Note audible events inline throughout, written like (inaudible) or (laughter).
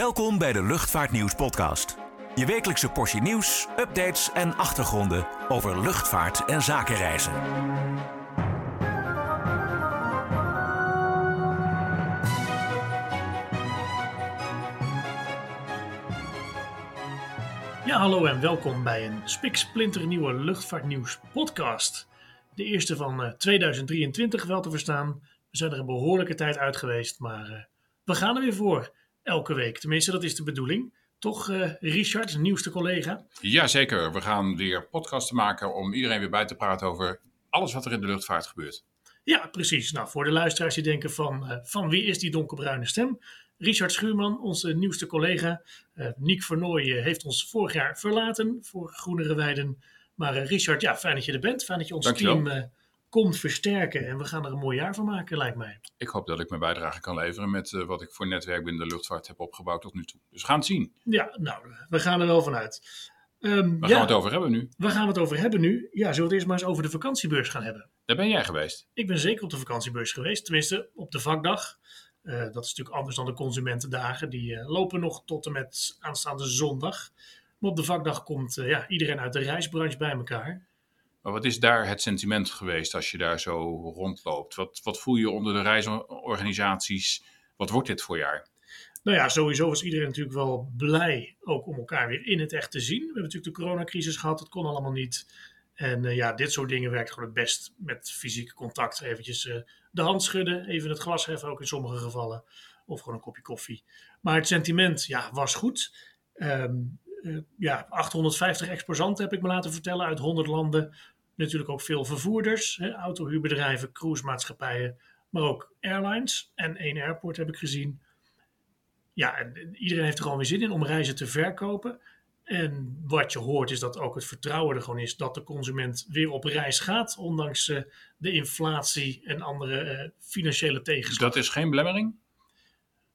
Welkom bij de Luchtvaartnieuws podcast. Je wekelijkse portie nieuws, updates en achtergronden over luchtvaart en zakenreizen. Ja, hallo en welkom bij een spiksplinternieuwe Luchtvaartnieuws podcast. De eerste van eh, 2023 wel te verstaan. We zijn er een behoorlijke tijd uit geweest, maar eh, we gaan er weer voor. Elke week. Tenminste, dat is de bedoeling. Toch, eh, Richard, nieuwste collega? Jazeker, we gaan weer podcasten maken om iedereen weer bij te praten over alles wat er in de luchtvaart gebeurt. Ja, precies. Nou, voor de luisteraars die denken van, eh, van wie is die donkerbruine stem? Richard Schuurman, onze nieuwste collega. Eh Niek Vernooy heeft ons vorig jaar verlaten voor Groenere Weiden. Maar Richard, ja, fijn dat je er bent. Fijn dat je ons Dankjewel. team komt versterken. En we gaan er een mooi jaar van maken, lijkt mij. Ik hoop dat ik mijn bijdrage kan leveren met eh, wat ik voor netwerk binnen de luchtvaart heb opgebouwd tot nu toe. Dus we gaan het zien. Ja, nou, we gaan er wel vanuit. Ehm, Waar ja, gaan we het over hebben nu? waar gaan we het over hebben nu? Ja, zullen we het eerst maar eens over de vakantiebeurs gaan hebben? Daar ben jij geweest. Ik ben zeker op de vakantiebeurs geweest, tenminste op de vakdag. Eh, dat is natuurlijk anders dan de consumentendagen. Die eh, lopen nog tot en met aanstaande zondag. Maar op de vakdag komt ja, iedereen uit de reisbranche bij elkaar. Maar wat is daar het sentiment geweest als je daar zo rondloopt? Wat, wat voel je onder de reisorganisaties? Wat wordt dit voor jaar? Nou ja, sowieso was iedereen natuurlijk wel blij ook om elkaar weer in het echt te zien. We hebben natuurlijk de coronacrisis gehad, dat kon allemaal niet. En eh, ja, dit soort dingen werkt gewoon het best met fysiek contact. Eventjes eh, de hand schudden, even het glas heffen, ook in sommige gevallen. Of gewoon een kopje koffie. Maar het sentiment, ja, was goed. Eh, ja, 850 exposanten heb ik me laten vertellen uit 100 landen. Natuurlijk ook veel vervoerders, hè, autohuurbedrijven, cruisemaatschappijen, maar ook airlines. En één airport heb ik gezien. Ja, en iedereen heeft er gewoon weer zin in om reizen te verkopen. En wat je hoort is dat ook het vertrouwen er gewoon is dat de consument weer op reis gaat, ondanks eh, de inflatie en andere eh, financiële tegenslag. Dat is geen belemmering?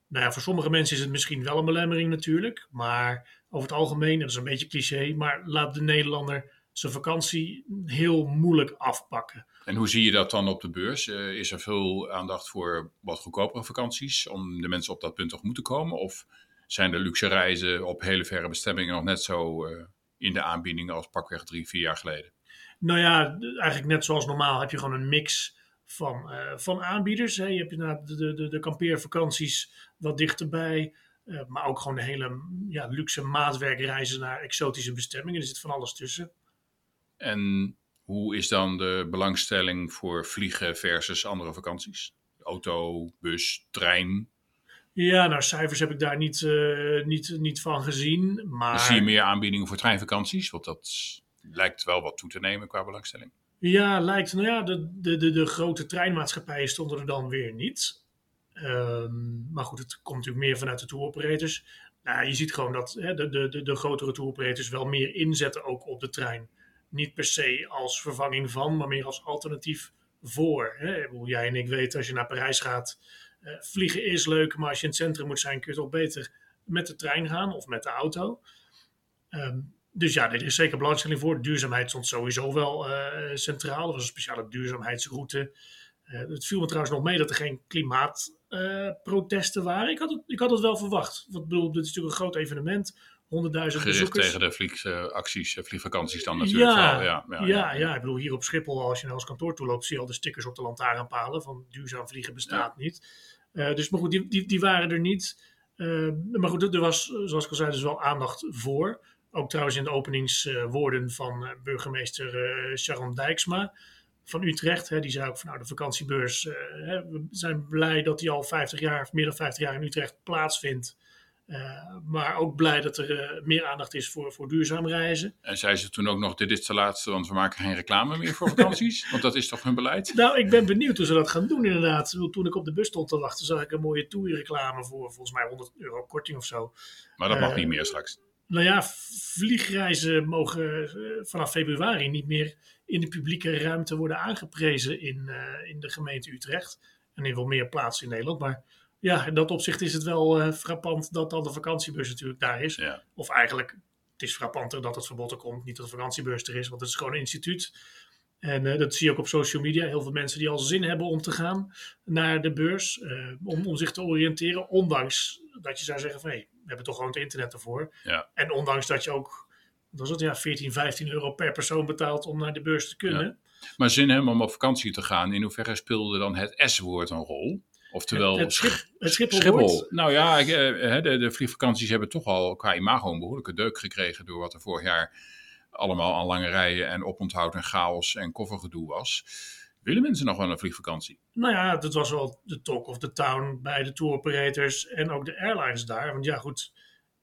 Nou ja, voor sommige mensen is het misschien wel een belemmering natuurlijk, maar over het algemeen, dat is een beetje cliché, maar laat de Nederlander zijn vakantie heel moeilijk afpakken. En hoe zie je dat dan op de beurs? Eh, is er veel aandacht voor wat goedkopere vakanties om de mensen op dat punt tegemoet te komen? Of zijn de luxe reizen op hele verre bestemmingen nog net zo eh, in de aanbieding als pakweg drie, vier jaar geleden? Nou ja, eigenlijk net zoals normaal heb je gewoon een mix van, eh, van aanbieders. Hè. Je hebt inderdaad de, de, de kampeervakanties wat dichterbij. Eh, maar ook gewoon de hele ja, luxe maatwerkreizen naar exotische bestemmingen. Er zit van alles tussen. En hoe is dan de belangstelling voor vliegen versus andere vakanties? Auto, bus, trein. Ja, nou cijfers heb ik daar niet, eh, niet, niet van gezien. Maar Dan zie je meer aanbiedingen voor treinvakanties, want dat lijkt wel wat toe te nemen qua belangstelling. Ja, lijkt. Nou ja, de, de, de, de grote treinmaatschappijen stonden er dan weer niet. Ehm, maar goed, het komt natuurlijk meer vanuit de tour operators. Nou, je ziet gewoon dat hè, de, de, de, grotere tour operators wel meer inzetten ook op de trein. Niet per se als vervanging van, maar meer als alternatief voor. Hè. Jij en ik weten als je naar Parijs gaat, eh, vliegen is leuk, maar als je in het centrum moet zijn, kun je toch beter met de trein gaan of met de auto. Ehm, dus ja, er is zeker belangstelling voor. Duurzaamheid stond sowieso wel eh, centraal. Er was een speciale duurzaamheidsroute. Eh, het viel me trouwens nog mee dat er geen klimaatprotesten waren. Ik had, het, ik had het wel verwacht. Want ik bedoel, dit is natuurlijk een groot evenement. 100.000 Gericht bezoekers. tegen de vliegacties, vliegvakanties dan natuurlijk Ja. Ja, ja, Ja, ja, ik bedoel, hier op Schiphol, als je naar ons kantoor toe loopt, zie je al de stickers op de lantaarnpalen van duurzaam vliegen bestaat niet. Eh, dus, maar goed, die, die, die waren er niet. Eh, maar goed, er was, eh, zoals ik al zei, dus wel aandacht voor. Ook trouwens in de openingswoorden van eh, burgemeester eh, Sharon Dijksma van Utrecht. Hè, die zei ook van nou, de vakantiebeurs, eh, hè, we zijn blij dat die al 50 jaar, of meer dan 50 jaar in Utrecht plaatsvindt. Eh, maar ook blij dat er eh, meer aandacht is voor, voor duurzaam reizen. En zei ze toen ook nog, dit is de laatste, want we maken geen reclame meer voor vakanties. (laughs) want dat is toch hun beleid? Nou, ik ben benieuwd hoe ze dat gaan doen inderdaad. Toen ik op de bus stond te wachten, zag ik een mooie tourreclame voor volgens mij 100 euro korting of zo. Maar dat mag niet meer straks. Nou ja, vliegreizen mogen eh, vanaf februari niet meer in de publieke ruimte worden aangeprezen in, eh, in de gemeente Utrecht. En in wel meer plaatsen in Nederland. Maar ja, in dat opzicht is het wel eh, frappant dat dan de vakantiebeurs natuurlijk daar is. Ja. Of eigenlijk, het is frappanter dat het verbod er komt. Niet dat de vakantiebeurs er is, want het is gewoon een instituut. En uh, dat zie je ook op social media. Heel veel mensen die al zin hebben om te gaan naar de beurs. Uh, om, om zich te oriënteren. Ondanks dat je zou zeggen van hey, hebben toch gewoon het internet ervoor. Ja. En ondanks dat je ook was het, ja, 14, 15 euro per persoon betaalt om naar de beurs te kunnen. Ja. Maar zin hebben om op vakantie te gaan. In hoeverre speelde dan het S-woord een rol? Oftewel, het, schip, het Schiphol. Schiphol. Nou ja, uh, de, de vliegvakanties hebben toch al qua imago een behoorlijke deuk gekregen door wat er vorig jaar allemaal aan lange rijen en oponthoud en chaos en koffergedoe was. Willen mensen nog wel een vliegvakantie? Nou ja, dat was wel de talk of the town bij de tour operators en ook de airlines daar. Want ja, goed,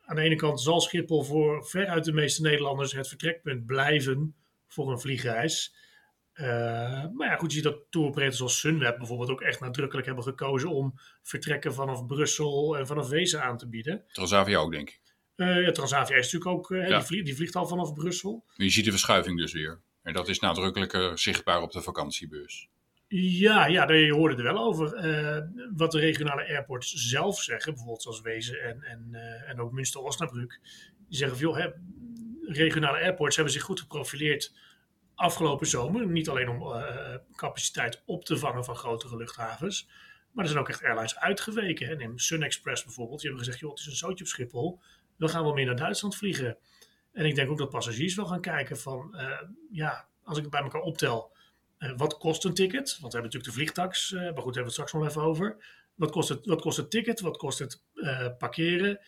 aan de ene kant zal Schiphol voor veruit de meeste Nederlanders het vertrekpunt blijven voor een vliegreis. Uh, maar ja, goed, je ziet dat touroperators als Sunweb bijvoorbeeld ook echt nadrukkelijk hebben gekozen om vertrekken vanaf Brussel en vanaf Wezen aan te bieden. Transavia ook, denk ik. Uh, ja, Transavia is natuurlijk ook, uh, ja. die, vliegt, die, vliegt, al vanaf Brussel. Je ziet de verschuiving dus weer. En dat is nadrukkelijker zichtbaar op de vakantiebeurs. Ja, ja, je hoorde er wel over. Uh, wat de regionale airports zelf zeggen, bijvoorbeeld zoals Wezen en, en, uh, en ook Münster-Osnabrück. Die zeggen van, joh, hè, regionale airports hebben zich goed geprofileerd afgelopen zomer. Niet alleen om capaciteit op te vangen van grotere luchthavens. Maar er zijn ook echt airlines uitgeweken. Hè. Neem Sun Express bijvoorbeeld. Die hebben gezegd, joh, het is een zootje op Schiphol. We gaan wel meer naar Duitsland vliegen. En ik denk ook dat passagiers wel gaan kijken van, ja, als ik het bij elkaar optel uh, wat kost een ticket? Want we hebben natuurlijk de vliegtax, uh, maar goed, daar hebben we het straks nog even over. Wat kost het, wat kost het ticket? Wat kost het parkeren?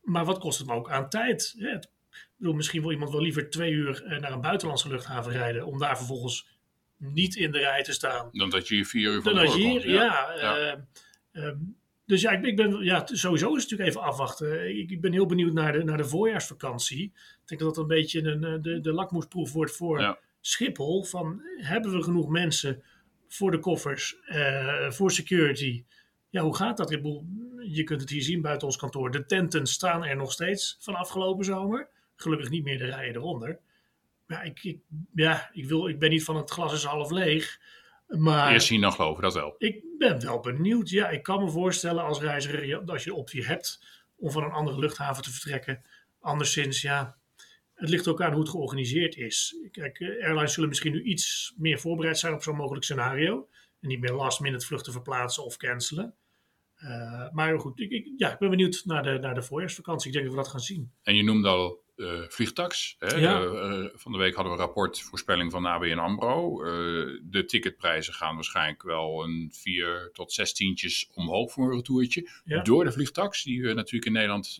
Maar wat kost het me ook aan tijd? Ja, het, bedoel, misschien wil iemand wel liever twee uur naar een buitenlandse luchthaven rijden, om daar vervolgens niet in de rij te staan. Dan dat je hier vier uur van je hier, komt, ja. ja. Um, dus ja, ik, ik, ben, ja, sowieso is het natuurlijk even afwachten. Ik, ik ben heel benieuwd naar de, naar de voorjaarsvakantie. Ik denk dat dat een beetje een, de, de lakmoesproef wordt voor... Ja. Schiphol van hebben we genoeg mensen voor de koffers, uh, voor security? Ja, hoe gaat dat? Je kunt het hier zien buiten ons kantoor. De tenten staan er nog steeds van afgelopen zomer. Gelukkig niet meer de rijen eronder. Ja, ik, ik, ja, ik, wil, ik ben niet van het glas is half leeg. Maar Eerst zien dan geloven, dat wel. ik ben wel benieuwd. Ja, ik kan me voorstellen als reiziger, als je de optie hebt om van een andere luchthaven te vertrekken. Anderszins, ja, het ligt ook aan hoe het georganiseerd is. Kijk, airlines zullen misschien nu iets meer voorbereid zijn op zo'n mogelijk scenario. En niet meer last minute vluchten verplaatsen of cancelen. Uh, maar goed, ik, ik, ja, ik ben benieuwd naar de, naar de voorjaarsvakantie. Ik denk dat we dat gaan zien. En je noemde al uh, vliegtax. Hè? Ja. Uh, van de week hadden we een rapport voorspelling van ABN AMRO. de ticketprijzen gaan waarschijnlijk wel een vier tot zes tientjes omhoog voor een retourtje. Ja. Door de vliegtax, die we natuurlijk in Nederland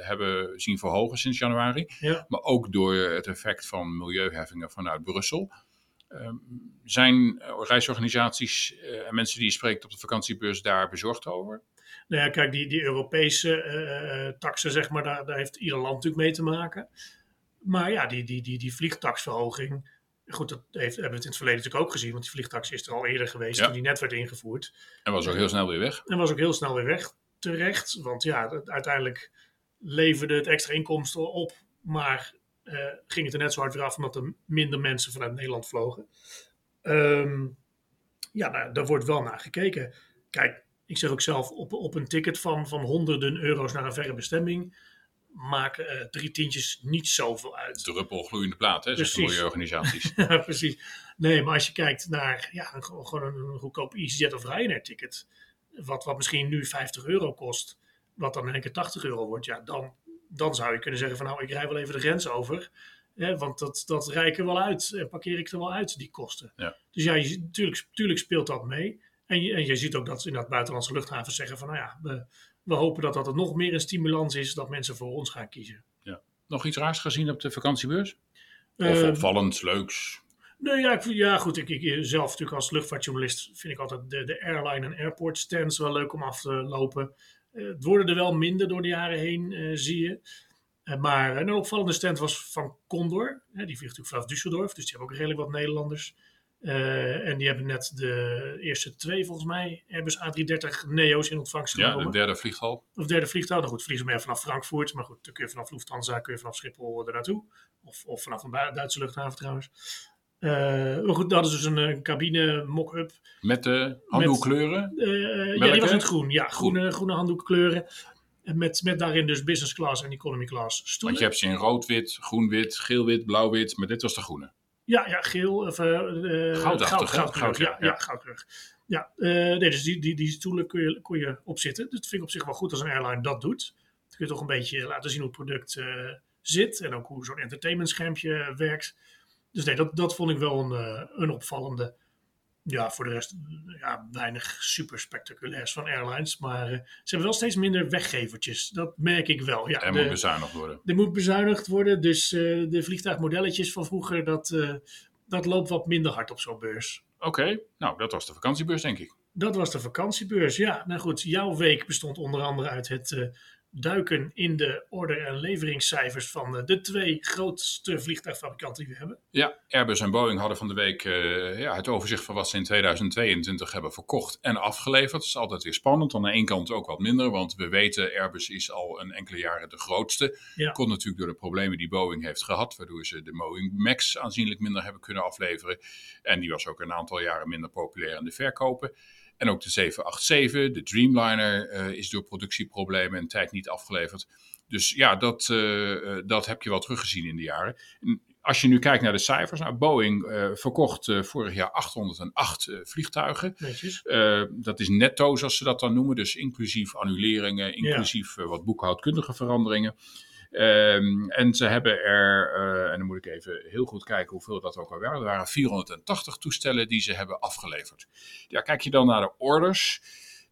hebben zien verhogen sinds januari. Ja. Maar ook door het effect van milieuheffingen vanuit Brussel. Um, zijn reisorganisaties uh, en mensen die je spreekt op de vakantiebeurs daar bezorgd over? Nou ja, kijk, die, die Europese uh, taxen, zeg maar, daar, daar, heeft ieder land natuurlijk mee te maken. Maar ja, die, die, die, die vliegtaxverhoging, goed, dat heeft, hebben we het in het verleden natuurlijk ook gezien, want die vliegtax is er al eerder geweest Ja. toen die net werd ingevoerd. En was ook heel snel weer weg. En was ook heel snel weer weg terecht, want ja, uiteindelijk leverde het extra inkomsten op, maar eh, ging het er net zo hard weer af omdat er minder mensen vanuit Nederland vlogen. Ehm, ja, nou, daar wordt wel naar gekeken. Kijk, ik zeg ook zelf, op, op een ticket van, van honderden euro's naar een verre bestemming maken eh, drie tientjes niet zoveel uit. Druppel gloeiende plaat, hè, zeggen organisaties. (laughs) Ja, precies. Nee, maar als je kijkt naar ja, een, gewoon een, een goedkoop EasyJet of Ryanair ticket, wat, wat misschien nu 50 euro kost, wat dan in één keer 80 euro wordt, ja, dan, dan zou je kunnen zeggen van nou, ik rij wel even de grens over. Hè, want dat, dat rij ik er wel uit en parkeer ik er wel uit, die kosten. Ja. Dus ja, je, tuurlijk, tuurlijk speelt dat mee. En je, en je ziet ook dat in dat buitenlandse luchthavens zeggen van nou ja, we, we hopen dat dat er nog meer een stimulans is dat mensen voor ons gaan kiezen. Nog iets raars gezien op de vakantiebeurs? Of Eh, opvallends, leuks? Nee, ja, ik, ja goed. Ik, ik zelf natuurlijk als luchtvaartjournalist vind ik altijd de, de airline en airport stands wel leuk om af te lopen. Eh, het worden er wel minder door de jaren heen, eh, zie je. Eh, maar een opvallende stand was van Condor. Die vliegt natuurlijk vanaf Düsseldorf, dus die hebben ook redelijk wat Nederlanders. En die hebben net de eerste twee, volgens mij, Airbus A330 Neo's in ontvangst Ja, genomen. de derde vliegtuig. Of derde vliegtuig. Nou goed, vliegen ze meer vanaf Frankfurt. Maar goed, dan kun je vanaf Lufthansa, kun je vanaf Schiphol er naartoe. Of, of vanaf een Duitse luchthaven trouwens. Eh, maar goed, dat is dus een, eh, cabine mock-up. Met de handdoekkleuren. Eh, ja, die was in het groen. Ja, groene, groene handdoekkleuren. En Met, met daarin dus business class en economy class stoelen. Want je hebt ze in rood-wit, groen-wit, geel-wit, blauw-wit. Maar dit was de groene. Ja, ja, geel. Of, uh, Goudachtig, goud, goudkleurig, Goud, ja, ja. ja, goudkleurig. Ja, nee, dus die, die, die stoelen kun je, kon je opzitten. Dat vind ik op zich wel goed als een airline dat doet. Dan kun je toch een beetje laten zien hoe het product zit. En ook hoe zo'n entertainmentschermpje werkt. Dus nee, dat, dat vond ik wel een, eh, een opvallende. Ja, voor de rest ja, weinig super spectaculairs van airlines. Maar eh, ze hebben wel steeds minder weggevertjes. Dat merk ik wel. Ja, Er moet bezuinigd worden. er moet bezuinigd worden, dus eh, de vliegtuigmodelletjes van vroeger, dat, dat loopt wat minder hard op zo'n beurs. Oké, nou dat was de vakantiebeurs denk ik. Dat was de vakantiebeurs. Ja, nou goed, jouw week bestond onder andere uit het duiken in de order- en leveringscijfers van eh, de twee grootste vliegtuigfabrikanten die we hebben. Ja, Airbus en Boeing hadden van de week eh, ja, het overzicht van wat ze in 2022 hebben verkocht en afgeleverd. Dat is altijd weer spannend. Aan de ene kant ook wat minder, want we weten Airbus is al een enkele jaren de grootste. Ja. Komt natuurlijk door de problemen die Boeing heeft gehad, waardoor ze de Boeing Max aanzienlijk minder hebben kunnen afleveren. En die was ook een aantal jaren minder populair in de verkopen. En ook de 787, de Dreamliner, eh, is door productieproblemen een tijd niet afgeleverd. Dus ja, dat, eh, eh, dat heb je wel teruggezien in de jaren. En als je nu kijkt naar de cijfers, nou, Boeing verkocht vorig jaar 808 eh, vliegtuigen. Dat is netto, zoals ze dat dan noemen. Dus inclusief annuleringen, inclusief wat boekhoudkundige veranderingen. Ehm, en ze hebben er, eh, en dan moet ik even heel goed kijken hoeveel dat ook al waren. Er waren 480 toestellen die ze hebben afgeleverd. Ja, kijk je dan naar de orders.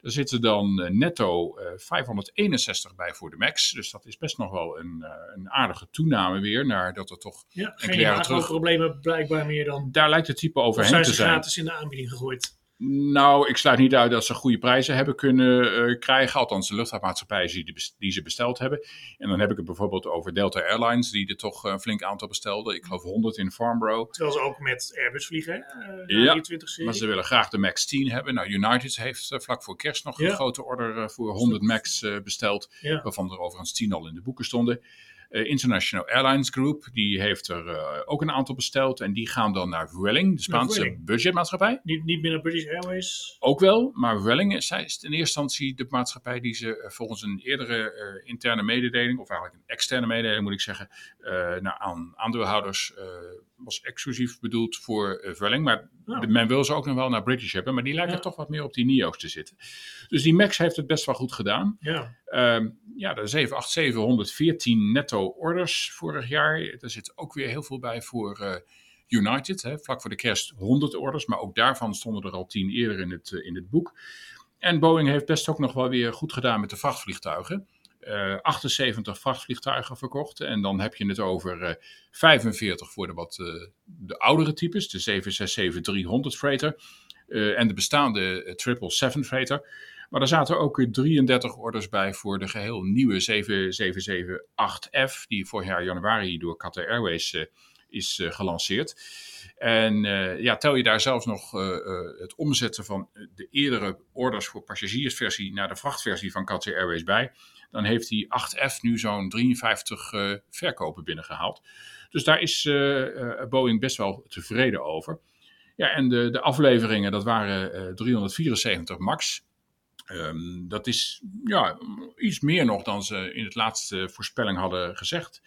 Er zitten dan eh, netto eh, 561 bij voor de Max. Dus dat is best nog wel een, eh, een aardige toename weer. Naar dat er toch. Ja, geen jaren terug. problemen blijkbaar meer dan. Daar lijkt het type overheen zijn te ze zijn. gratis in de aanbieding gegooid? Nou, ik sluit niet uit dat ze goede prijzen hebben kunnen eh, krijgen. Althans, de luchtvaartmaatschappijen die, die ze besteld hebben. En dan heb ik het bijvoorbeeld over Delta Airlines, die er toch een flink aantal bestelden. Ik geloof 100 in Farnborough. Terwijl ze ook met Airbus vliegen? Eh, de Ja, A320-serie. Maar ze willen graag de MAX 10 hebben. Nou, United heeft eh, vlak voor kerst nog Ja. een grote order eh, voor 100 MAX eh, besteld. Ja. Waarvan er overigens 10 al in de boeken stonden. Eh, International Airlines Group, die heeft er eh, ook een aantal besteld. En die gaan dan naar Vueling, de Spaanse Vueling. budgetmaatschappij. Niet, niet meer naar British Airways. Ook wel, maar Welling is, in eerste instantie de maatschappij die ze eh, volgens een eerdere interne mededeling, of eigenlijk een externe mededeling moet ik zeggen, naar aan, aandeelhouders was exclusief bedoeld voor eh Welling. Maar Ja. de- men wil ze ook nog wel naar British hebben, maar die lijken Ja. toch wat meer op die NIO's te zitten. Dus die Max heeft het best wel goed gedaan. Ja. Ehm, ja, de 787 114 netto orders vorig jaar. Er zit ook weer heel veel bij voor eh, United. Hè. Vlak voor de kerst 100 orders, maar ook daarvan stonden er al 10 eerder in het, eh, in het boek. En Boeing heeft best ook nog wel weer goed gedaan met de vrachtvliegtuigen. Eh, 78 vrachtvliegtuigen verkocht. En dan heb je het over eh, 45 voor de wat eh, de oudere types, de 767-300 freighter. eh, en de bestaande eh, 777 freighter. Maar er zaten ook weer 33 orders bij voor de geheel nieuwe 7778F, die vorig jaar januari door Qatar Airways eh, is eh, gelanceerd. En eh, ja, tel je daar zelfs nog eh, eh, het omzetten van de eerdere orders voor passagiersversie naar de vrachtversie van Qatar Airways bij, dan heeft die 8F nu zo'n 53 eh, verkopen binnengehaald. Dus daar is eh, eh, Boeing best wel tevreden over. Ja, en de, de afleveringen, dat waren eh, 374 max. Ehm, dat is ja, iets meer nog dan ze in het laatste voorspelling hadden gezegd.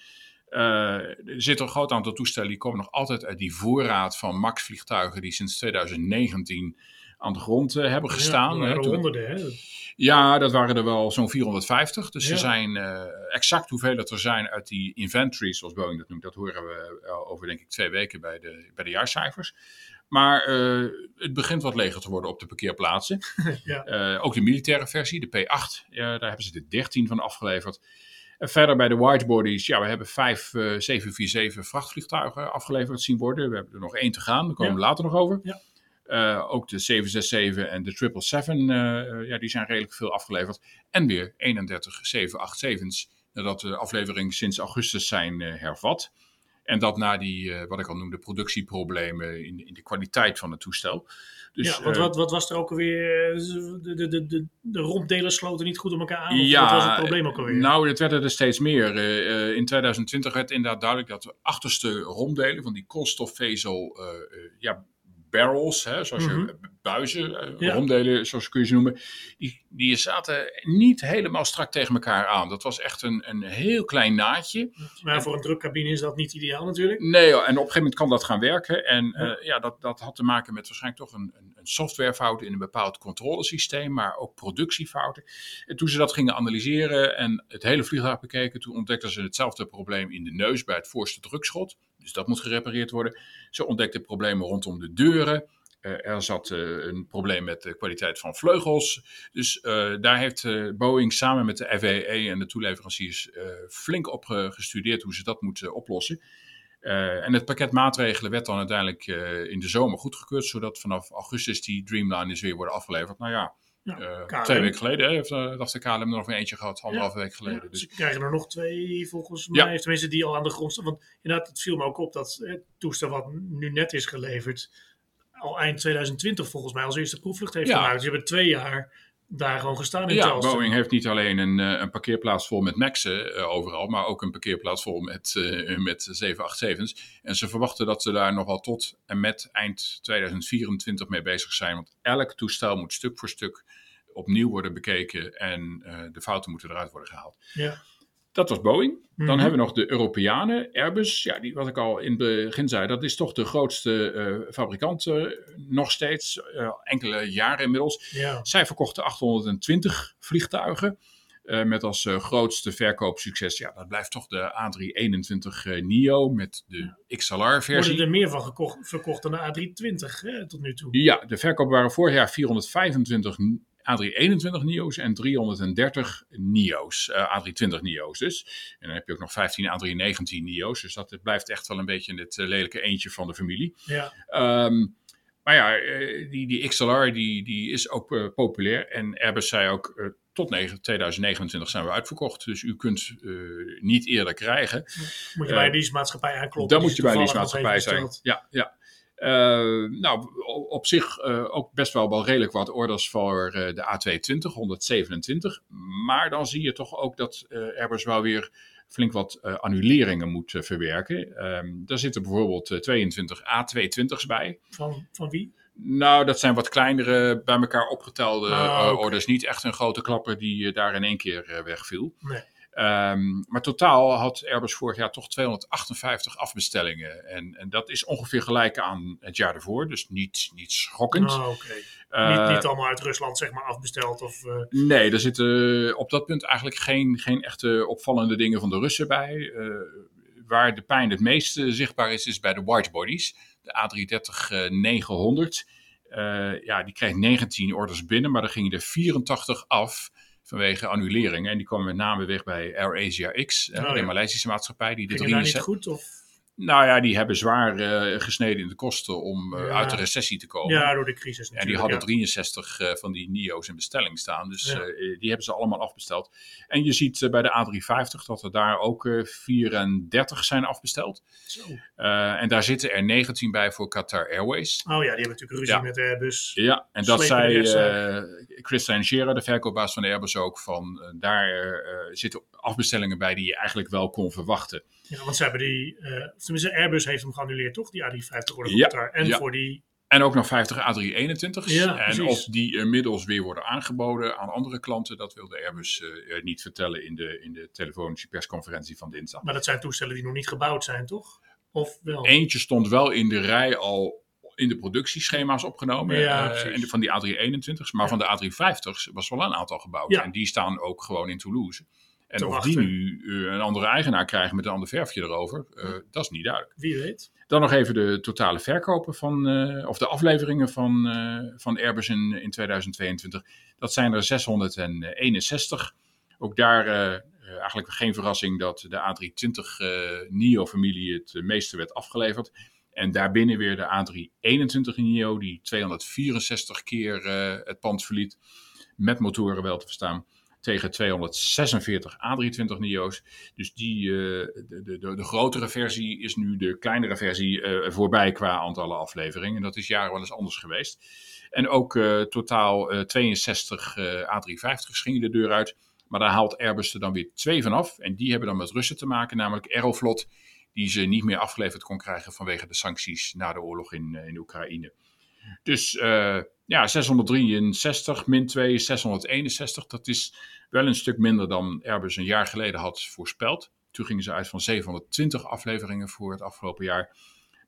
Er zit een groot aantal toestellen die komen nog altijd uit die voorraad van MAX-vliegtuigen die sinds 2019 aan de grond eh, hebben gestaan. Ja, hè, toen- honderden, hè? ja, dat waren er wel zo'n 450. Dus Ja. er zijn eh, exact hoeveel het er zijn uit die inventory, zoals Boeing dat noemt. Dat horen we eh, over denk ik twee weken bij de, bij de jaarcijfers. Maar het begint wat leger te worden op de parkeerplaatsen. (laughs) Ja. Ook de militaire versie, de P8, ja, daar hebben ze de 13 van afgeleverd. En verder bij de widebodies, ja, we hebben vijf eh, 747 vrachtvliegtuigen afgeleverd zien worden. We hebben er nog één te gaan, daar komen Ja. we later nog over. Ja. Eh, ook de 767 en de 777, eh, ja, die zijn redelijk veel afgeleverd. En weer 31 787's, nadat de aflevering sinds augustus zijn eh, hervat. En dat na die, wat ik al noemde, productieproblemen in, in de kwaliteit van het toestel. Dus, ja, want wat, wat was er ook alweer? De, de, de, de, ronddelen sloten niet goed op elkaar aan? Of Ja, wat was het probleem ook alweer? Nou, het werden er steeds meer. In 2020 werd inderdaad duidelijk dat de achterste romdelen van die koolstofvezel ja, barrels, hè, zoals Mhm. je buizen, Ja. romdelen zoals kun je ze noemen, die, die zaten niet helemaal strak tegen elkaar aan. Dat was echt een, een heel klein naadje. Maar voor een drukcabine is dat niet ideaal natuurlijk. Nee, en op een gegeven moment kan dat gaan werken. En Ja. eh, ja, dat, dat had te maken met waarschijnlijk toch een, een, een softwarefout in een bepaald controlesysteem, maar ook productiefouten. En toen ze dat gingen analyseren en het hele vliegtuig bekeken, toen ontdekten ze hetzelfde probleem in de neus bij het voorste drukschot. Dus dat moet gerepareerd worden. Ze ontdekten problemen rondom de deuren. Eh, er zat eh, een probleem met de kwaliteit van vleugels. Dus eh, daar heeft Boeing samen met de FAA en de toeleveranciers flink op gestudeerd hoe ze dat moeten oplossen. En het pakket maatregelen werd dan uiteindelijk in de zomer goedgekeurd, zodat vanaf augustus die Dreamliners weer worden afgeleverd. Nou ja, twee weken geleden hè, heeft dacht de KLM er nog weer eentje gehad, anderhalve week geleden. Ja, dus, Ze krijgen er nog twee volgens mij, tenminste die al aan de grond staan. Want inderdaad, het viel me ook op dat het toestel wat nu net is geleverd, al eind 2020 volgens mij als eerste proefvlucht heeft Ja. gemaakt. Dus je hebt twee jaar daar gewoon gestaan in ja, Charleston. Boeing heeft niet alleen een, eh, een parkeerplaats vol met Maxen eh, overal, maar ook een parkeerplaats vol met, eh met 787's. En ze verwachten dat ze daar nog wel tot en met eind 2024 mee bezig zijn. Want elk toestel moet stuk voor stuk opnieuw worden bekeken en de fouten moeten eruit worden gehaald. Ja. Dat was Boeing. Dan Mhm. hebben we nog de Europeanen, Airbus. Ja, die, wat ik al in het begin zei, dat is toch de grootste eh, fabrikant eh, nog steeds. eh, enkele jaren inmiddels. Ja. Zij verkochten 820 vliegtuigen. met als grootste verkoopsucces, ja, dat blijft toch de A321 eh, NEO met de Worden XLR-versie. er meer van gekocht, verkocht dan de A320 hè, tot nu toe. Ja, de verkoop waren vorig jaar 425 A321 NIO's en 330 NIO's, eh, A320 NIO's dus. En dan heb je ook nog 15 A319 NIO's, dus dat blijft echt wel een beetje het eh, lelijke eentje van de familie. Ja. Ehm, maar ja, eh, die, die XLR die, die is ook eh, populair en Airbus zei ook tot 9 2029 zijn we uitverkocht. Dus u kunt eh, niet eerder krijgen. Moet je bij een leasemaatschappij aankloppen. Dan moet je bij een leasemaatschappij zijn. Ja, ja. Eh, nou, op zich eh, ook best wel, wel redelijk wat orders voor eh, de A220, 127. Maar dan zie je toch ook dat Airbus wel weer flink wat annuleringen moet verwerken. Ehm, daar zitten bijvoorbeeld eh, 22 A220's bij. Van, van wie? Nou, dat zijn wat kleinere, bij elkaar opgetelde Ah, orders. Niet echt een grote klapper die daar in één keer wegviel. Nee. Ehm, maar totaal had Airbus vorig jaar toch 258 afbestellingen. En, en dat is ongeveer gelijk aan het jaar ervoor. Dus niet, niet schokkend. Oh, oké. Eh, niet, niet allemaal uit Rusland zeg maar afbesteld. Of, eh, Nee, er zitten op dat punt eigenlijk geen, geen echte opvallende dingen van de Russen bij. Eh, waar de pijn het meest zichtbaar is, is bij de widebodies. De A330-900. Eh, ja, die kreeg 19 orders binnen, maar er gingen er 84 af vanwege annuleringen. En die kwamen met name weg bij AirAsia X, Oh, de ja. Maleisische maatschappij. Die de het daar niet 63 goed? Of, Nou ja, die hebben zwaar eh, gesneden in de kosten om eh, Ja. uit de recessie te komen. ja, door de crisis En die hadden ja. 63 eh, van die NIO's in bestelling staan. Dus Ja. die hebben ze allemaal afbesteld. En je ziet bij de A350 dat er daar ook eh 34 zijn afbesteld. Zo. En daar zitten er 19 bij voor Qatar Airways. Oh ja, die hebben natuurlijk ruzie met Airbus. Ja, en dat zei eh Christian Scherer, de verkoopbaas van Airbus ook, van daar zitten afbestellingen bij die je eigenlijk wel kon verwachten. Ja, want ze hebben die, eh, tenminste Airbus heeft hem geannuleerd toch, die A350 worden Ja, daar. En ja. voor die, En ook nog 50 A321's. Ja, en of die inmiddels weer worden aangeboden aan andere klanten, dat wilde Airbus eh, niet vertellen in de, in de telefonische persconferentie van dinsdag. maar dat zijn toestellen die nog niet gebouwd zijn toch? Of wel? Eentje stond wel in de rij al in de productieschema's opgenomen. Ja, eh, precies. en de- van die A321's. Maar Ja. van de A350's was wel een aantal gebouwd. Ja. En die staan ook gewoon in Toulouse. En of die nu eh, een andere eigenaar krijgen met een ander verfje erover, eh, dat is niet duidelijk. Wie weet. Dan nog even de totale verkopen van, eh, of de afleveringen van, eh, van Airbus in, in 2022. Dat zijn er 661. Ook daar eigenlijk geen verrassing dat de A320 eh, NIO-familie het meeste werd afgeleverd. En daarbinnen weer de A321 NIO, die 264 keer het pand verliet. Met motoren wel te verstaan. Tegen 246 A320 NIO's. Dus die, eh, de, de, de, grotere versie is nu de kleinere versie eh, voorbij qua aantallen afleveringen. Dat is jaren wel eens anders geweest. En ook eh, totaal eh, 62 eh, A350's gingen de deur uit. Maar daar haalt Airbus er dan weer twee van af. En die hebben dan met Russen te maken, namelijk Aeroflot. Die ze niet meer afgeleverd kon krijgen vanwege de sancties na de oorlog in, in Oekraïne. Dus ja, 663 min 2 is 661. Dat is wel een stuk minder dan Airbus een jaar geleden had voorspeld. Toen gingen ze uit van 720 afleveringen voor het afgelopen jaar.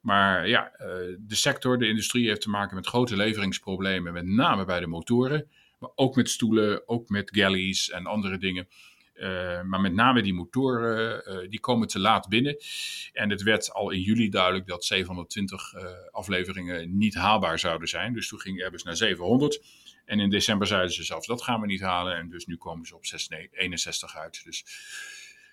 Maar ja, uh, de sector, de industrie heeft te maken met grote leveringsproblemen, met name bij de motoren. Maar ook met stoelen, ook met galleys en andere dingen. Uh, maar met name die motoren, uh, die komen te laat binnen. En het werd al in juli duidelijk dat 720 uh, afleveringen niet haalbaar zouden zijn. Dus toen ging Airbus naar 700. En in december zeiden ze zelfs dat gaan we niet halen. En dus nu komen ze op 661 uit. Dus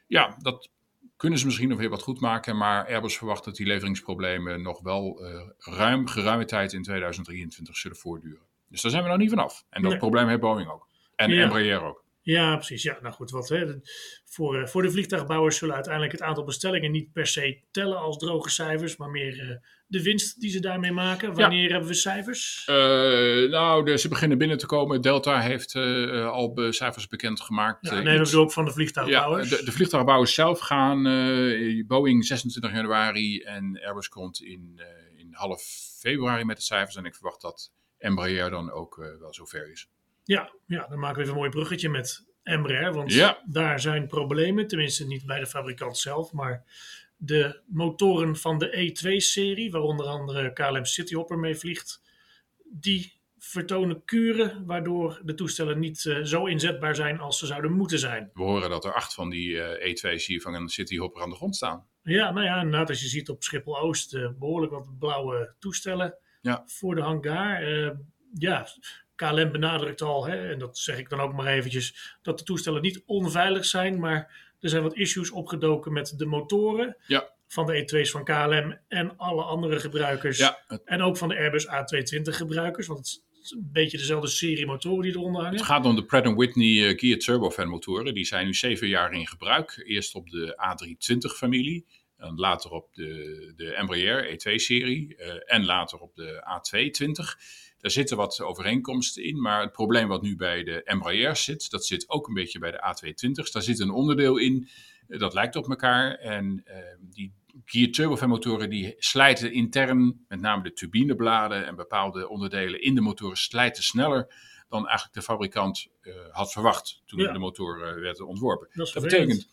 ja, dat kunnen ze misschien nog weer wat goed maken. Maar Airbus verwacht dat die leveringsproblemen nog wel ruim, geruime tijd in 2023 zullen voortduren. Dus daar zijn we nog niet vanaf. En dat nee. probleem heeft Boeing ook. En ja. Embraer ook. Ja, precies. Ja, nou goed, wat, hè, voor, voor de vliegtuigbouwers zullen uiteindelijk het aantal bestellingen niet per se tellen als droge cijfers, maar meer uh, de winst die ze daarmee maken. Wanneer ja. hebben we cijfers? Uh, nou, de, ze beginnen binnen te komen. Delta heeft uh, al be cijfers bekendgemaakt. Ja, nee, dat is ook van de vliegtuigbouwers. Ja, de, de vliegtuigbouwers zelf gaan Boeing 26 januari en Airbus komt in, in half februari met de cijfers. En ik verwacht dat Embraer dan ook wel zover is. Ja, ja, dan maken we even een mooi bruggetje met Embraer. Want ja. daar zijn problemen, tenminste niet bij de fabrikant zelf, maar de motoren van de E2-serie, waar onder andere KLM Cityhopper mee vliegt, die vertonen kuren waardoor de toestellen niet uh, zo inzetbaar zijn als ze zouden moeten zijn. We horen dat er acht van die uh, E2's hier van een Cityhopper aan de grond staan. Ja, nou ja, inderdaad, als je ziet op Schiphol-Oost uh, behoorlijk wat blauwe toestellen ja. voor de hangar. ja, KLM benadrukt al, hè, en dat zeg ik dan ook maar eventjes, dat de toestellen niet onveilig zijn, maar er zijn wat issues opgedoken met de motoren ja. van de E2's van KLM en alle andere gebruikers. Ja. En ook van de Airbus A220 gebruikers, want het is een beetje dezelfde serie motoren die eronder hangen. Het gaat om de Pratt Whitney uh, Geared Turbofan motoren. Die zijn nu zeven jaar in gebruik. Eerst op de A320 familie. En later op de, de Embraer E2-serie. Uh, en later op de A220. Daar zitten wat overeenkomsten in, maar het probleem wat nu bij de Embraer zit, dat zit ook een beetje bij de A220's. Daar zit een onderdeel in, dat lijkt op elkaar. En uh, die gear turbofan motoren die slijten intern, met name de turbinebladen en bepaalde onderdelen in de motoren, slijten sneller dan eigenlijk de fabrikant uh, had verwacht toen ja. de motoren werden ontworpen. Dat, dat betekent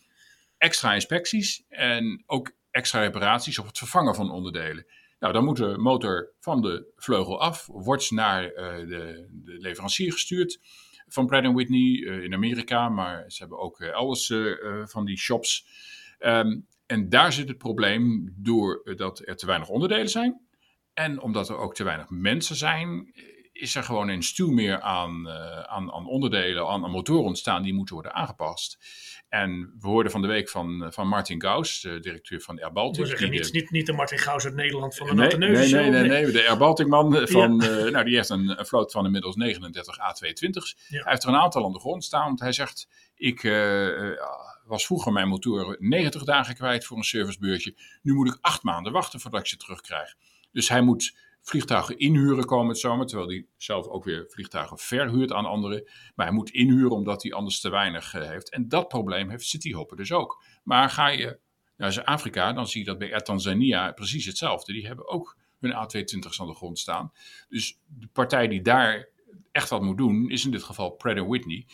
extra inspecties en ook extra reparaties of het vervangen van onderdelen. Nou, dan moet de motor van de vleugel af, wordt naar uh, de, de, leverancier gestuurd van Pratt Whitney uh, in Amerika, maar ze hebben ook elders van die shops. Um, en daar zit het probleem doordat er te weinig onderdelen zijn en omdat er ook te weinig mensen zijn, is er gewoon een stuw meer aan, aan, aan onderdelen, aan, aan motoren ontstaan die moeten worden aangepast. En we hoorden van de week van, van Martin Gauss, de directeur van Air Baltic. Zeggen, niet, de, niet, niet de Martin Gauss uit Nederland van de nee, nee, nee, nee, nee, de Air Baltic man. Van, ja. uh, nou, die heeft een, een vloot van inmiddels 39 A220's. Ja. Hij heeft er een aantal aan de grond staan, want hij zegt... Ik uh, was vroeger mijn motoren 90 dagen kwijt voor een servicebeurtje. Nu moet ik acht maanden wachten voordat ik ze terugkrijg. Dus hij moet vliegtuigen inhuren komend zomer, terwijl hij zelf ook weer vliegtuigen verhuurt aan anderen. Maar hij moet inhuren omdat hij anders te weinig uh, heeft. En dat probleem heeft Cityhopper dus ook. Maar ga je naar Zuid-Afrika, dan zie je dat bij Air Tanzania precies hetzelfde. Die hebben ook hun A220's aan de grond staan. Dus de partij die daar echt wat moet doen, is in dit geval Pratt Whitney.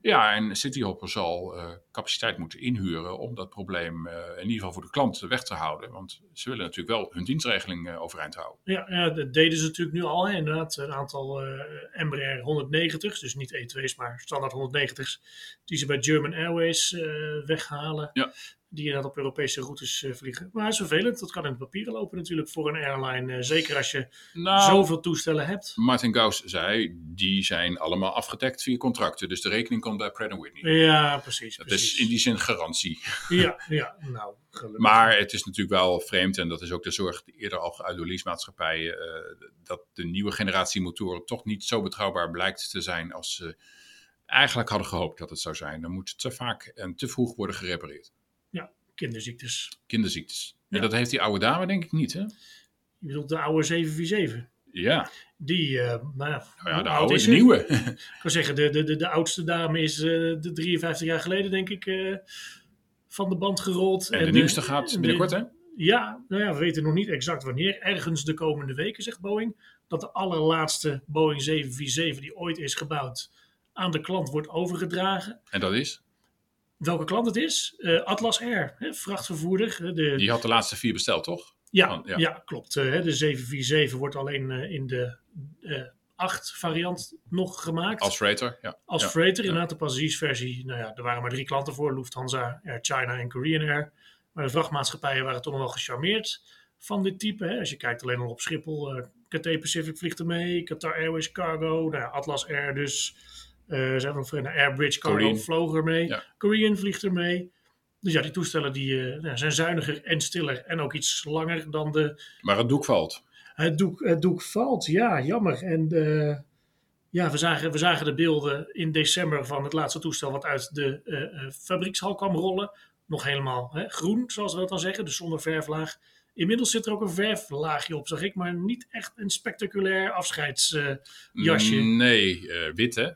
Ja, en Cityhopper zal uh, capaciteit moeten inhuren om dat probleem uh, in ieder geval voor de klant weg te houden. Want ze willen natuurlijk wel hun dienstregeling uh, overeind houden. Ja, ja, dat deden ze natuurlijk nu al. Hè. Inderdaad, een aantal Embraer 190's, dus niet E2's, maar standaard 190's, die ze bij German Airways weghalen. Ja. Die inderdaad op Europese routes vliegen. Maar het is vervelend, dat kan in de papieren lopen natuurlijk voor een airline. zeker als je nou, zoveel toestellen hebt. Martin Gauss zei, die zijn allemaal afgedekt via contracten. Dus de rekening komt bij Pratt Whitney. Ja, precies. Dat precies. is in die zin garantie. Ja, (laughs) ja nou, gelukkig. Maar het is natuurlijk wel vreemd, en dat is ook de zorg die eerder al geuit door leasemaatschappijen, uh, dat de nieuwe generatie motoren toch niet zo betrouwbaar blijkt te zijn als ze eigenlijk hadden gehoopt dat het zou zijn. Dan moet te vaak en te vroeg worden gerepareerd. Kinderziektes. Kinderziektes. En dat heeft die oude dame denk ik niet, hè? Je bedoelt de oude 747? Ja. Die, uh, nou ja, nou ja de oude, is de nieuwe. (laughs) ik kan zeggen, de, de, de, de oudste dame is uh, de 53 jaar geleden, denk ik, uh, van de band gerold. En, en de nieuwste gaat binnenkort, hè? Ja, nou ja, we weten nog niet exact wanneer. Ergens de komende weken, zegt Boeing. Dat de allerlaatste Boeing 747 die ooit is gebouwd aan de klant wordt overgedragen. En dat is? Welke klant het is? Uh, Atlas Air, hè, vrachtvervoerder. De... Die had de laatste vier besteld, toch? Ja, Van, ja. ja. klopt. Uh, de 747 wordt alleen uh, in de 8 variant nog gemaakt. Als freighter, ja. Als ja. freighter, inderdaad de passagiersversie. Nou ja, er waren maar drie klanten voor. Lufthansa, Air China en Korean Air. Maar de vrachtmaatschappijen waren toch nog wel gecharmeerd van dit type. Hè. Als je kijkt alleen al op Schiphol. Uh, KT Pacific vliegt er mee. Qatar Airways Cargo. Nou ja, Atlas Air dus. Uh, ze hebben nog een Airbridge Cargo Korean. vloog er mee. Ja. Korean vliegt er mee. Dus ja, die toestellen die, uh, nou, zijn zuiniger en stiller. En ook iets langer dan de... Maar het doek valt. Het doek, het doek valt, ja, jammer. En uh, ja, we zagen, we zagen de beelden in december van het laatste toestel wat uit de uh, fabriekshal kwam rollen. Nog helemaal hè, groen, zoals we dat dan zeggen, dus zonder verflaag. Inmiddels zit er ook een verflaagje op, zag ik, maar niet echt een spectaculair afscheidsjasje. nee, wit hè?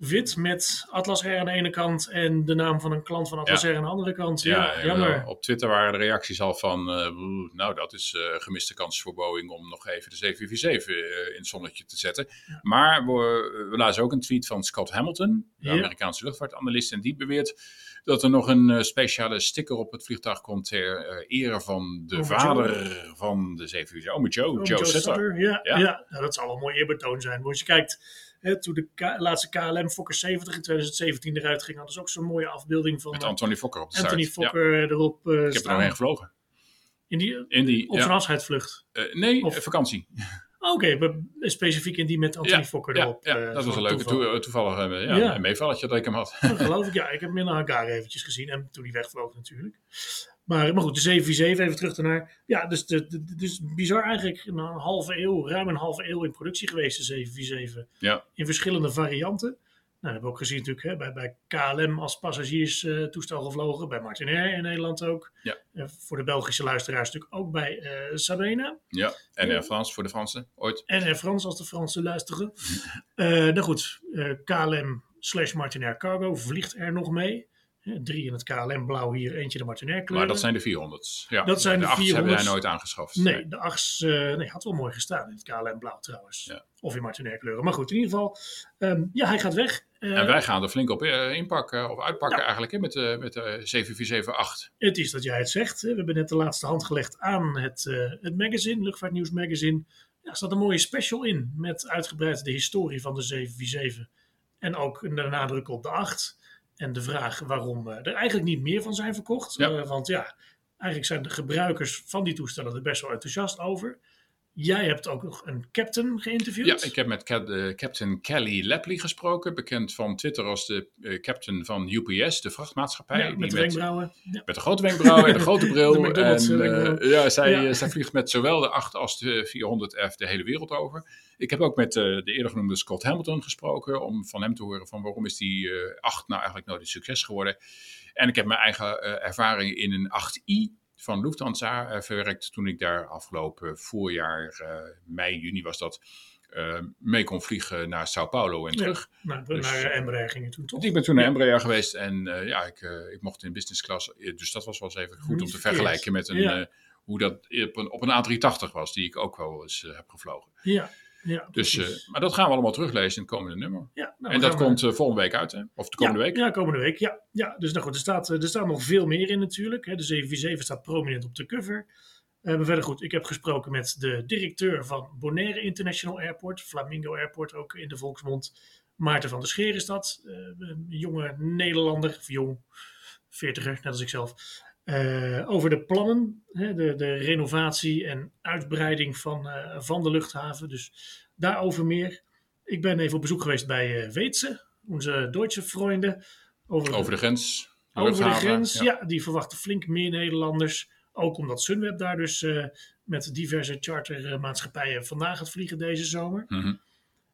Wit met Atlas Air aan de ene kant en de naam van een klant van Atlas Ja. Air aan de andere kant. Ja, Ja, jammer. Op Twitter waren de reacties al van, eh, nou dat is eh, gemiste kans voor Boeing om nog even de 747 eh, in het zonnetje te zetten. Maar we, we lazen ook een tweet van Scott Hamilton, de. Amerikaanse luchtvaartanalist, en die beweert dat er nog een eh, speciale sticker op het vliegtuig komt ter eh, ere van de Ome vader van de 747, Ome Joe, Oh, Joe, Joe. Sutter, Ja, Ja. ja. Nou, dat zal wel een mooi eerbetoon zijn. Want als je kijkt, hè, toen de K- laatste KLM Fokker 70 in 2017 eruit ging, hadden ze ook zo'n mooie afbeelding van Met eh, Anthony Fokker op de Anthony start. Ja, Fokker erop eh ik heb er nog heen gevlogen. In die, In die, op ja, eh, nee, of- eh, vakantie. Oh, Oké, specifiek in die met Anthony Fokker erop. ja, eh, dat was een leuke toeval. toe- toevallig eh, ja, een dat ik hem had. Dat geloof (laughs) ik, ja. Ik heb hem in de hangar eventjes gezien. En toen hij wegvloog natuurlijk. Maar, maar goed, de 747, even terug daarnaar. Ja, dus, de, de, dus bizar eigenlijk een halve eeuw, ruim een halve eeuw in productie geweest, de 747. Ja. In verschillende varianten. Nou, dat hebben we ook gezien natuurlijk hè, bij, bij KLM als passagierstoestel gevlogen. Bij Martinair in Nederland ook. Ja. Eh, voor de Belgische luisteraars natuurlijk ook bij eh Sabena. Ja, en. Air France voor de Fransen, ooit. En Air France als de Fransen luisteren. Eh nou goed, eh, KLM slash Martinair Cargo vliegt er nog mee. Drie in het KLM blauw hier, eentje de Martinair kleuren. Maar dat zijn de 400's. Ja, Dat zijn de hebben 400's. wij nooit aangeschaft. Nee, de achts eh, nee, had wel mooi gestaan in het KLM blauw trouwens. Ja. Of in Martinair kleuren. Maar goed, in ieder geval, ehm, ja, hij gaat weg. Eh, En wij gaan er flink op eh, inpakken, of uitpakken eigenlijk, hè, met de, met de 7478. Het is dat jij het zegt. hè. We hebben net de laatste hand gelegd aan het, het magazine, Luchtvaartnieuws magazine. Ja, er staat een mooie special in met uitgebreid de historie van de 747. En ook een nadruk op de 8. En de vraag waarom eh, er eigenlijk niet meer van zijn verkocht. Ja. Eh, want ja, eigenlijk zijn de gebruikers van die toestellen er best wel enthousiast over. Jij hebt ook nog een captain geïnterviewd. Ja, ik heb met eh, Captain Kelly Lapley gesproken, bekend van Twitter als de eh, captain van UPS, de vrachtmaatschappij. Ja, die met de met, wenkbrauwen. Ja. met de grote wenkbrauw en de grote (laughs) bril. De en, eh, ja, zij, Ja. zij vliegt met zowel de 8 als de 400F de hele wereld over. Ik heb ook met de eerder genoemde Scott Hamilton gesproken, om van hem te horen van waarom is die eh 8 nou eigenlijk nooit een succes geworden. En ik heb mijn eigen ervaring in een 8i van Lufthansa eh, verwerkt toen ik daar afgelopen voorjaar, eh, mei, juni was dat, eh, mee kon vliegen naar Sao Paulo en Ja. terug. Dus, naar Embraer ging je toen toch? Ik ben toen naar Embraer geweest en ja, ik, ik mocht in business class. Dus dat was wel eens even goed Niet om te verkeerd. vergelijken met een, Ja. hoe dat op een, op een A380 was, die ik ook wel eens heb gevlogen. Ja, ja. Dus, eh, maar dat gaan we allemaal teruglezen in het komende nummer. ja, nou, en dat komt eh, volgende week uit, hè? Of de komende ja, week. Ja, komende week. Ja, ja. dus nou goed, er staat, er staat nog veel meer in natuurlijk. Hè. De 747 staat prominent op de cover. Eh, maar verder goed, ik heb gesproken met de directeur van Bonaire International Airport, Flamingo Airport ook in de volksmond. Maarten van der Scheer is dat. Eh, een jonge Nederlander, of jong, veertiger, net als ik zelf. Eh, over de plannen, hè, de, de renovatie en uitbreiding van, eh, van de luchthaven. Dus daarover meer. Ik ben even op bezoek geweest bij eh Weetse, onze Duitse vrienden. Over, Over de grens. over de grens. Ja. die verwachten flink meer Nederlanders. Ook omdat Sunweb daar dus met diverse chartermaatschappijen vandaag gaat vliegen deze zomer. Mhm.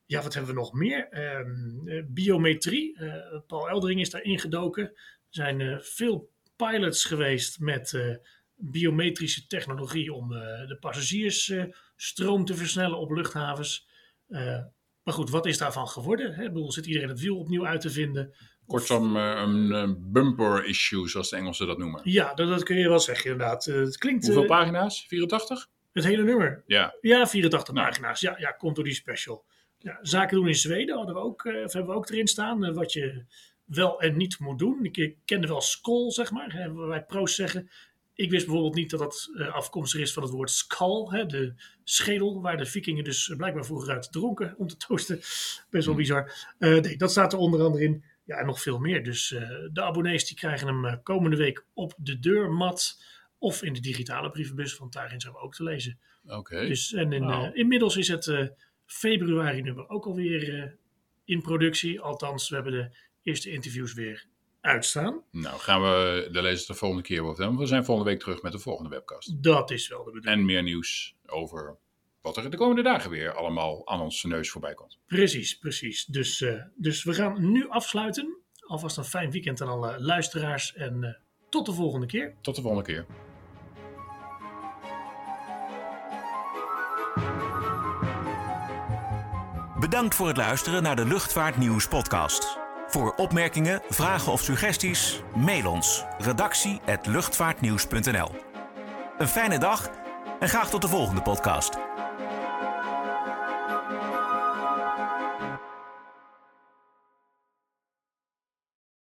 Ja, wat hebben we nog meer? Ehm, eh, biometrie. Paul Eldering is daar ingedoken. Er zijn veel pilots geweest met eh, biometrische technologie om eh, de passagiersstroom te versnellen op luchthavens. Eh, maar goed, wat is daarvan geworden? Hè? Ik bedoel, zit iedereen het wiel opnieuw uit te vinden? Kortom, een bumper issue, zoals de Engelsen dat noemen. Ja, dat, dat kun je wel zeggen inderdaad. het klinkt, Hoeveel pagina's? 84? Het hele nummer? Ja. Ja, 84 nou. pagina's. Ja, ja, komt door die special. Ja, zaken doen in Zweden hadden we ook, hebben we ook erin staan. wat je wel en niet moet doen. Ik kende wel Skoll, zeg maar. Hè, wij pro's zeggen. Ik wist bijvoorbeeld niet dat dat uh, afkomstig is van het woord skull, hè, de schedel, waar de vikingen dus blijkbaar vroeger uit dronken om te toosten. Best wel hmm. bizar. Uh, nee, dat staat er onder andere in. Ja, en nog veel meer. Dus uh, de abonnees die krijgen hem komende week op de deurmat of in de digitale brievenbus, want daarin zijn we ook te lezen. Oké. Dus, en in, wow. inmiddels is het februari nummer ook alweer in productie. Althans, we hebben de eerste interviews weer uitstaan. Nou, gaan we de lezers de volgende keer over hebben. We zijn volgende week terug met de volgende webcast. Dat is wel de bedoeling. En meer nieuws over wat er de komende dagen weer allemaal aan onze neus voorbij komt. Precies, precies. Dus, uh, dus we gaan nu afsluiten. Alvast een fijn weekend aan alle luisteraars en uh, tot de volgende keer. Tot de volgende keer. Bedankt voor het luisteren naar de Luchtvaartnieuws podcast. Voor opmerkingen, vragen of suggesties, mail ons redactie@luchtvaartnieuws.nl. Een fijne dag en graag tot de volgende podcast.